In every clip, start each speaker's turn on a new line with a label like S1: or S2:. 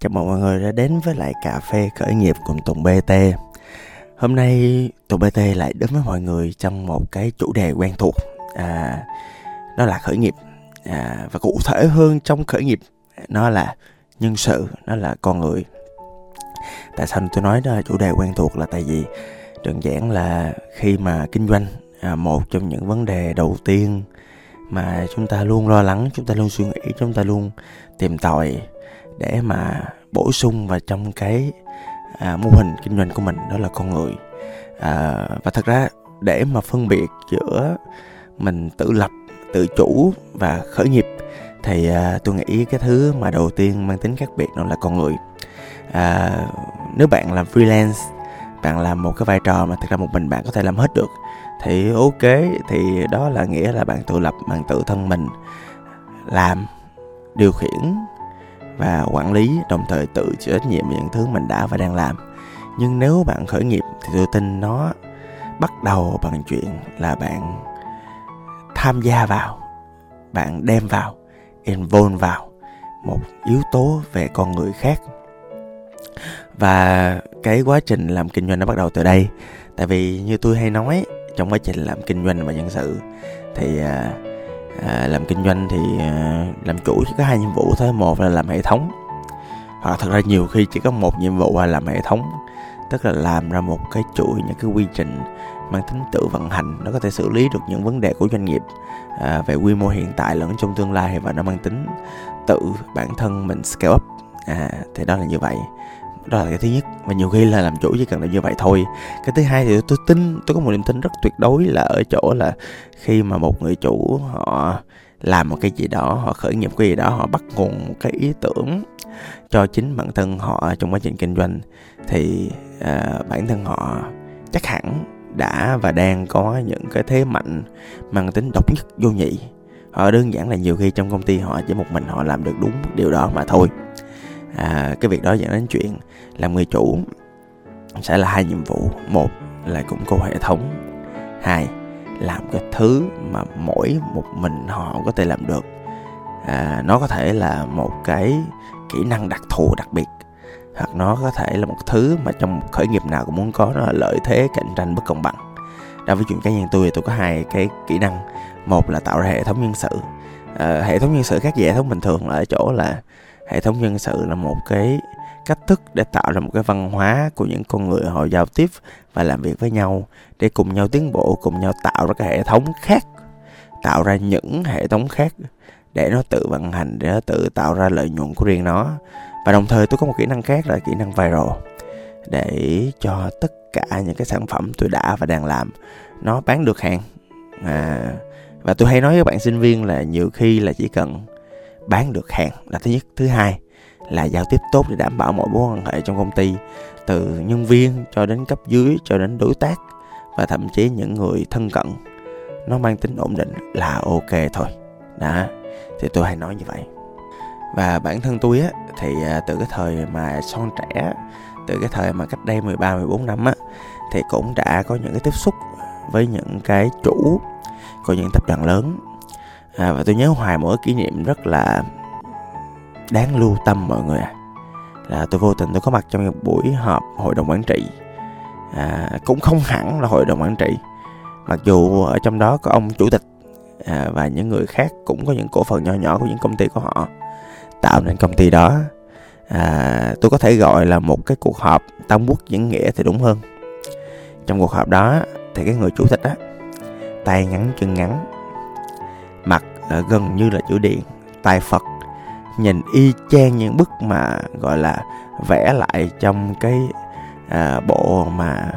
S1: Chào mừng mọi người đã đến với lại cà phê khởi nghiệp cùng Tùng BT Hôm nay Tùng BT lại đến với mọi người trong một cái chủ đề quen thuộc. À, Đó là khởi nghiệp. À, Và cụ thể hơn trong khởi nghiệp Nó là nhân sự, nó là con người. Tại sao tôi nói đó là chủ đề quen thuộc là tại vì Đơn giản là khi mà kinh doanh à, Một trong những vấn đề đầu tiên mà chúng ta luôn lo lắng chúng ta luôn suy nghĩ chúng ta luôn tìm tòi để mà bổ sung vào trong cái à, mô hình kinh doanh của mình đó là con người. À, và thật ra để mà phân biệt giữa mình tự lập tự chủ và khởi nghiệp thì à, tôi nghĩ cái thứ mà đầu tiên mang tính khác biệt đó là con người. À, nếu bạn làm freelance bạn làm một cái vai trò mà thực ra một mình bạn có thể làm hết được thì ok thì đó là nghĩa là bạn tự lập bạn tự thân mình làm điều khiển và quản lý đồng thời tự chịu trách nhiệm những thứ mình đã và đang làm. Nhưng nếu bạn khởi nghiệp thì tôi tin nó bắt đầu bằng chuyện là bạn tham gia vào bạn đem vào involve vào một yếu tố về con người khác. Và cái quá trình làm kinh doanh nó bắt đầu từ đây. Tại vì như tôi hay nói trong quá trình làm kinh doanh và nhân sự thì uh, à, làm kinh doanh thì à, làm chủ chỉ có hai nhiệm vụ thôi. Một là làm hệ thống. Hoặc thật ra nhiều khi chỉ có một nhiệm vụ là làm hệ thống. Tức là làm ra một cái chuỗi những cái quy trình mang tính tự vận hành. Nó có thể xử lý được những vấn đề của doanh nghiệp à, về quy mô hiện tại lẫn trong tương lai và nó mang tính tự bản thân mình scale up. À, thì đó là như vậy đó là cái thứ nhất. Và nhiều khi là làm chủ chỉ cần là như vậy thôi. Cái thứ hai thì tôi tin tôi có một niềm tin rất tuyệt đối là ở chỗ là khi mà một người chủ họ làm một cái gì đó họ khởi nghiệp cái gì đó họ bắt nguồn một cái ý tưởng cho chính bản thân họ trong quá trình kinh doanh thì uh, bản thân họ chắc hẳn đã và đang có những cái thế mạnh mang tính độc nhất vô nhị. Họ đơn giản là nhiều khi trong công ty họ chỉ một mình họ làm được đúng điều đó mà thôi à, cái việc đó dẫn đến chuyện làm người chủ sẽ là hai nhiệm vụ. Một là củng cố hệ thống. Hai làm cái thứ mà mỗi một mình họ có thể làm được. À, nó có thể là một cái kỹ năng đặc thù đặc biệt hoặc nó có thể là một thứ mà trong một khởi nghiệp nào cũng muốn có nó là lợi thế cạnh tranh bất công bằng. Đối với chuyện cá nhân tôi thì tôi có hai cái kỹ năng. Một là tạo ra hệ thống nhân sự. À, hệ thống nhân sự khác gì hệ thống bình thường là ở chỗ là hệ thống nhân sự là một cái cách thức để tạo ra một cái văn hóa của những con người họ giao tiếp và làm việc với nhau để cùng nhau tiến bộ cùng nhau tạo ra cái hệ thống khác tạo ra những hệ thống khác để nó tự vận hành để nó tự tạo ra lợi nhuận của riêng nó. Và đồng thời tôi có một kỹ năng khác là kỹ năng viral để cho tất cả những cái sản phẩm tôi đã và đang làm nó bán được hàng. À, và tôi hay nói với bạn sinh viên là nhiều khi là chỉ cần bán được hàng là thứ nhất. Thứ hai là giao tiếp tốt để đảm bảo mọi mối quan hệ trong công ty, từ nhân viên cho đến cấp dưới, cho đến đối tác, và thậm chí những người thân cận. Nó mang tính ổn định là ok thôi. Đó, thì tôi hay nói như vậy. Và bản thân tôi á, thì à, từ cái thời mà son trẻ, từ cái thời mà cách đây 13 14 năm á, thì cũng đã có những cái tiếp xúc với những cái chủ của những tập đoàn lớn à, và tôi nhớ hoài một cái kỷ niệm rất là đáng lưu tâm mọi người à là tôi vô tình tôi có mặt trong một buổi họp hội đồng quản trị. À, cũng không hẳn là hội đồng quản trị. Mặc dù ở trong đó có ông chủ tịch à, và những người khác cũng có những cổ phần nhỏ nhỏ của những công ty của họ tạo nên công ty đó. À, tôi có thể gọi là một cái cuộc họp tam quốc diễn nghĩa thì đúng hơn. Trong cuộc họp đó thì cái người chủ tịch á tay ngắn chân ngắn mặt à, gần như là chữ điện tài phật. Nhìn y chang những bức mà gọi là vẽ lại trong cái à, bộ mà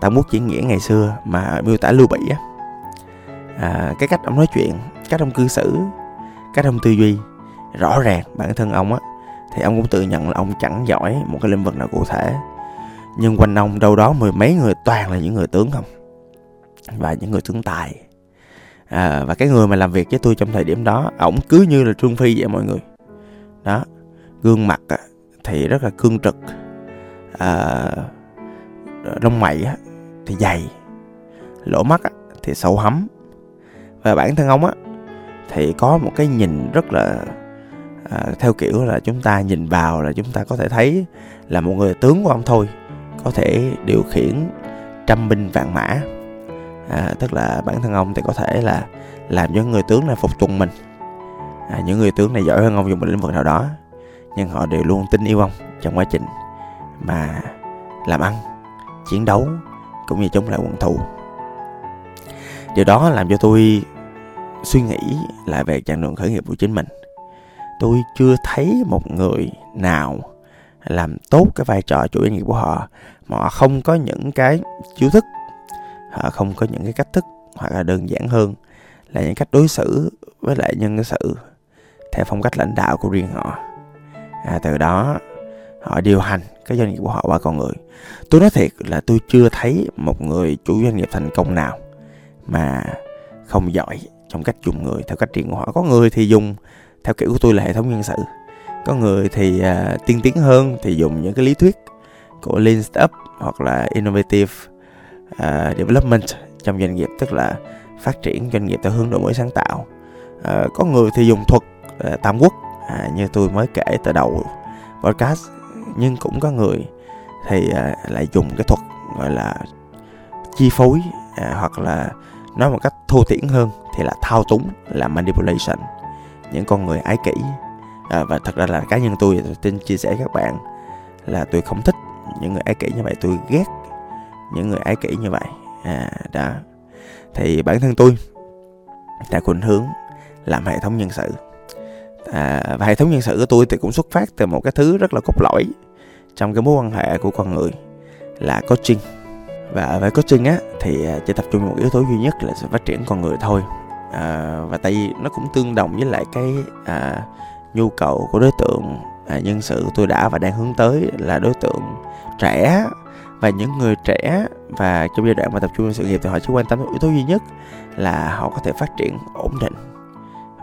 S1: tam quốc diễn nghĩa ngày xưa mà miêu tả lưu bị á. À, cái cách ông nói chuyện cách ông cư xử cách ông tư duy rõ ràng bản thân ông á thì ông cũng tự nhận là ông chẳng giỏi một cái lĩnh vực nào cụ thể. Nhưng quanh ông đâu đó mười mấy người toàn là những người tướng không và những người tướng tài à, và cái người mà làm việc với tôi trong thời điểm đó ổng cứ như là trương phi vậy mọi người. Đó gương mặt à, thì rất là cương trực. À, lông mày á, thì dày. Lỗ mắt á, thì sâu hấm, và bản thân ông á thì có một cái nhìn rất là à, theo kiểu là chúng ta nhìn vào là chúng ta có thể thấy là một người tướng của ông thôi có thể điều khiển trăm binh vạn mã à, tức là bản thân ông thì có thể là làm cho người tướng này phục tùng mình. À, những người tướng này giỏi hơn ông dùng một lĩnh vực nào đó nhưng họ đều luôn tin yêu ông trong quá trình mà làm ăn chiến đấu cũng như chống lại quân thù. Điều đó làm cho tôi suy nghĩ lại về chặng đường khởi nghiệp của chính mình. Tôi chưa thấy một người nào làm tốt cái vai trò chủ doanh nghiệp của họ mà họ không có những cái chiêu thức họ không có những cái cách thức hoặc là đơn giản hơn là những cách đối xử với lại nhân sự theo phong cách lãnh đạo của riêng họ. À, từ đó họ điều hành cái doanh nghiệp của họ qua con người. Tôi nói thiệt là tôi chưa thấy một người chủ doanh nghiệp thành công nào mà không giỏi trong cách dùng người theo cách riêng của họ. Có người thì dùng theo kiểu của tôi là hệ thống nhân sự. Có người thì uh, tiên tiến hơn thì dùng những cái lý thuyết của lean startup hoặc là innovative uh, development trong doanh nghiệp tức là phát triển doanh nghiệp theo hướng đổi mới sáng tạo. Uh, có người thì dùng thuật uh, tam quốc uh, như tôi mới kể từ đầu podcast nhưng cũng có người thì uh, lại dùng cái thuật gọi là chi phối uh, hoặc là nói một cách thô tiễn hơn thì là thao túng là manipulation. Những con người ái kỷ. À, và thật ra là cá nhân tôi tôi tin chia sẻ các bạn là tôi không thích những người ái kỷ như vậy tôi ghét những người ái kỷ như vậy. À đó. Thì bản thân tôi đã khuynh hướng làm hệ thống nhân sự. À, và hệ thống nhân sự của tôi thì cũng xuất phát từ một cái thứ rất là cốt lõi trong cái mối quan hệ của con người là coaching. Và về coaching á thì à, chỉ tập trung một yếu tố duy nhất là sự phát triển con người thôi. À, và tại vì nó cũng tương đồng với lại cái à, nhu cầu của đối tượng à, nhân sự tôi đã và đang hướng tới là đối tượng trẻ và những người trẻ và trong giai đoạn mà tập trung vào sự nghiệp thì họ chỉ quan tâm đến yếu tố duy nhất là họ có thể phát triển ổn định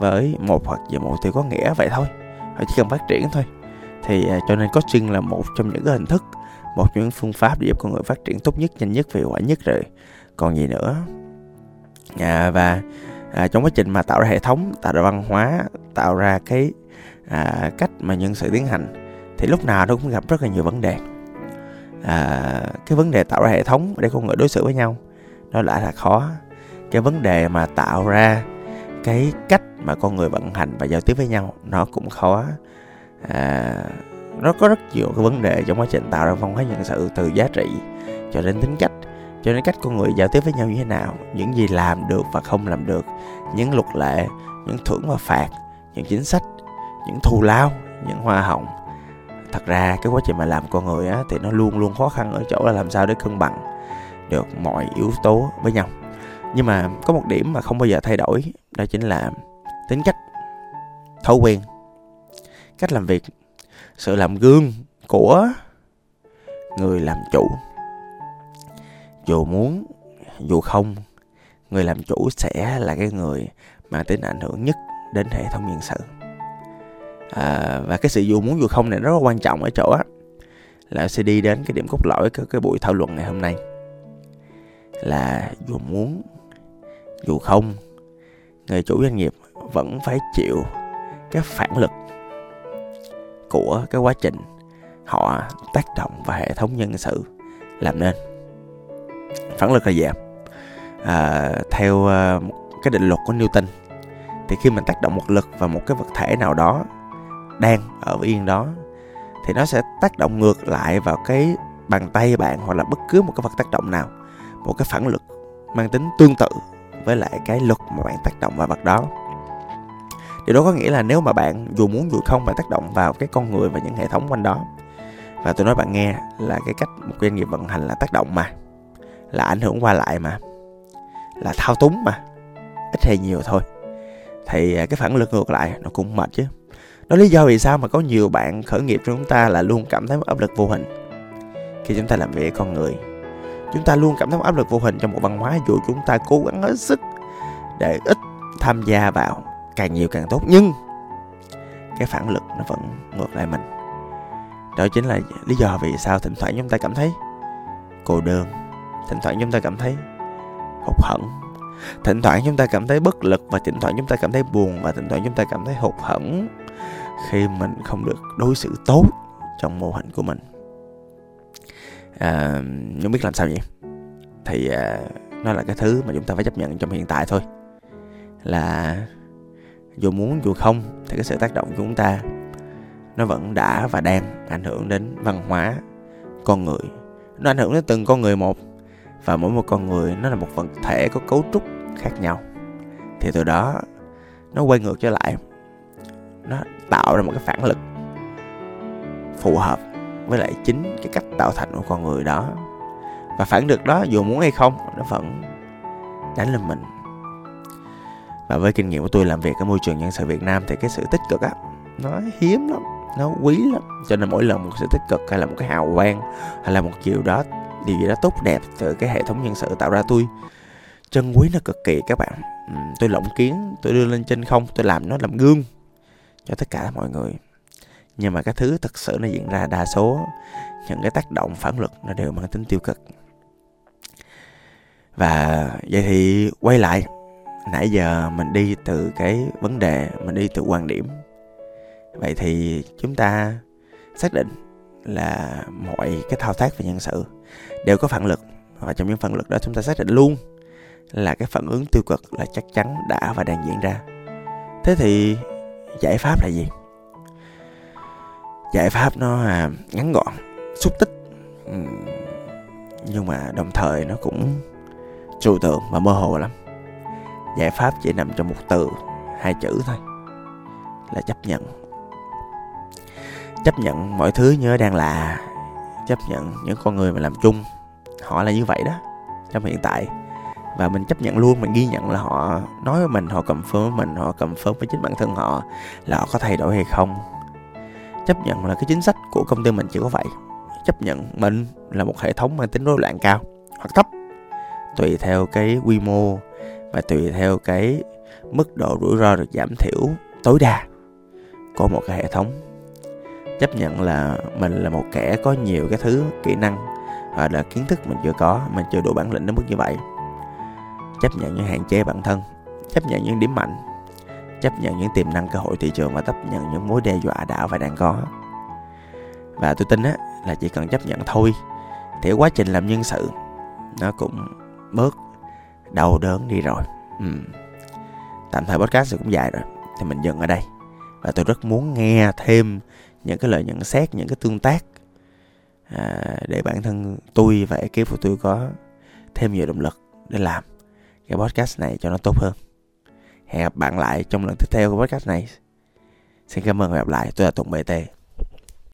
S1: với một hoặc vài một thì có nghĩa vậy thôi. Họ chỉ cần phát triển thôi. Thì à, cho nên coaching là một trong những cái hình thức một trong những phương pháp để giúp con người phát triển tốt nhất nhanh nhất và hiệu quả nhất rồi. Còn gì nữa? À, và à, trong quá trình mà tạo ra hệ thống tạo ra văn hóa tạo ra cái à, cách mà nhân sự tiến hành thì lúc nào nó cũng gặp rất là nhiều vấn đề à, cái vấn đề tạo ra hệ thống để con người đối xử với nhau nó lại là khó. Cái vấn đề mà tạo ra cái cách mà con người vận hành và giao tiếp với nhau nó cũng khó. À, nó có rất nhiều cái vấn đề trong quá trình tạo ra văn hóa nhân sự từ giá trị cho đến tính cách cho đến cách con người giao tiếp với nhau như thế nào những gì làm được và không làm được những luật lệ những thưởng và phạt những chính sách những thù lao những hoa hồng thật ra cái quá trình mà làm con người á, thì nó luôn luôn khó khăn ở chỗ là làm sao để cân bằng được mọi yếu tố với nhau. Nhưng mà có một điểm mà không bao giờ thay đổi, đó chính là tính cách, thói quen, cách làm việc, sự làm gương của người làm chủ. Dù muốn, dù không, người làm chủ sẽ là cái người mà tính ảnh hưởng nhất đến hệ thống nhân sự à, và cái sự dù muốn dù không này rất là quan trọng ở chỗ á là sẽ đi đến cái điểm cốt lõi của cái buổi thảo luận ngày hôm nay. Là dù muốn dù không người chủ doanh nghiệp vẫn phải chịu cái phản lực của cái quá trình họ tác động vào hệ thống nhân sự làm nên. Phản lực là gì à, theo à, cái định luật của Newton thì khi mình tác động một lực vào một cái vật thể nào đó đang ở yên đó, thì nó sẽ tác động ngược lại vào cái bàn tay bạn hoặc là bất cứ một cái vật tác động nào, một cái phản lực mang tính tương tự với lại cái lực mà bạn tác động vào vật đó. Điều đó có nghĩa là nếu mà bạn dù muốn dù không bạn tác động vào cái con người và những hệ thống quanh đó. Và tôi nói bạn nghe là cái cách một doanh nghiệp vận hành là tác động mà, là ảnh hưởng qua lại mà, là thao túng mà, ít hay nhiều thôi. Thì à, cái phản lực ngược lại nó cũng mệt chứ đó lý do vì sao mà có nhiều bạn khởi nghiệp trong chúng ta là luôn cảm thấy một áp lực vô hình. Khi chúng ta làm việc con người, chúng ta luôn cảm thấy một áp lực vô hình trong một văn hóa dù chúng ta cố gắng hết sức để ít tham gia vào càng nhiều càng tốt. Nhưng cái phản lực nó vẫn ngược lại mình. Đó chính là lý do vì sao thỉnh thoảng chúng ta cảm thấy cô đơn, thỉnh thoảng chúng ta cảm thấy hụt hẫng, thỉnh thoảng chúng ta cảm thấy bất lực và thỉnh thoảng chúng ta cảm thấy buồn và thỉnh thoảng chúng ta cảm thấy hụt hẫng khi mình không được đối xử tốt trong mô hình của mình. À, không biết làm sao vậy thì à, nó là cái thứ mà chúng ta phải chấp nhận trong hiện tại thôi. Là dù muốn dù không thì cái sự tác động của chúng ta nó vẫn đã và đang ảnh hưởng đến văn hóa con người. Nó ảnh hưởng đến từng con người một và mỗi một con người nó là một vật thể có cấu trúc khác nhau. Thì từ đó nó quay ngược trở lại nó tạo ra một cái phản lực phù hợp với lại chính cái cách tạo thành của con người đó. Và phản lực đó dù muốn hay không nó vẫn đánh lên mình. Và với kinh nghiệm của tôi làm việc ở môi trường nhân sự Việt Nam thì cái sự tích cực á nó hiếm lắm nó quý lắm. Cho nên mỗi lần một sự tích cực hay là một cái hào quang hay là một chiều đó điều gì đó tốt đẹp từ cái hệ thống nhân sự tạo ra tôi chân quý nó cực kỳ các bạn. Ừ, tôi lộng kiến tôi đưa lên trên không tôi làm nó làm gương cho tất cả mọi người. Nhưng mà cái thứ thật sự nó diễn ra đa số, những cái tác động phản lực nó đều mang tính tiêu cực. Và vậy thì quay lại, nãy giờ mình đi từ cái vấn đề, mình đi từ quan điểm. Vậy thì chúng ta xác định là mọi cái thao tác về nhân sự đều có phản lực. Và trong những phản lực đó chúng ta xác định luôn là cái phản ứng tiêu cực là chắc chắn đã và đang diễn ra. Thế thì giải pháp là gì? Giải pháp nó à, ngắn gọn, xúc tích. Nhưng mà đồng thời nó cũng trừu tượng và mơ hồ lắm. Giải pháp chỉ nằm trong một từ, hai chữ thôi, là chấp nhận. Chấp nhận mọi thứ như đang là, chấp nhận những con người mà làm chung. Họ là như vậy đó, trong hiện tại và mình chấp nhận luôn, mình ghi nhận là họ nói với mình, họ cầm phớm với mình, họ cầm phớm với chính bản thân họ là họ có thay đổi hay không. Chấp nhận là cái chính sách của công ty mình chỉ có vậy. Chấp nhận mình là một hệ thống mang tính rối loạn cao hoặc thấp, tùy theo cái quy mô và tùy theo cái mức độ rủi ro được giảm thiểu tối đa của một cái hệ thống. Chấp nhận là mình là một kẻ có nhiều cái thứ kỹ năng và là kiến thức mình chưa có, mình chưa đủ bản lĩnh đến mức như vậy chấp nhận những hạn chế bản thân. Chấp nhận những điểm mạnh. Chấp nhận những tiềm năng cơ hội thị trường và chấp nhận những mối đe dọa đã và đang có. Và tôi tin á là chỉ cần chấp nhận thôi thì quá trình làm nhân sự nó cũng bớt đau đớn đi rồi. Ừ. tạm thời podcast cũng dài rồi thì mình dừng ở đây. Và tôi rất muốn nghe thêm những cái lời nhận xét những cái tương tác à, để bản thân tôi và ekip của tôi có thêm nhiều động lực để làm cái podcast này cho nó tốt hơn. Hẹn gặp bạn lại trong lần tiếp theo của podcast này. Xin cảm ơn và gặp lại. Tôi là tùng bt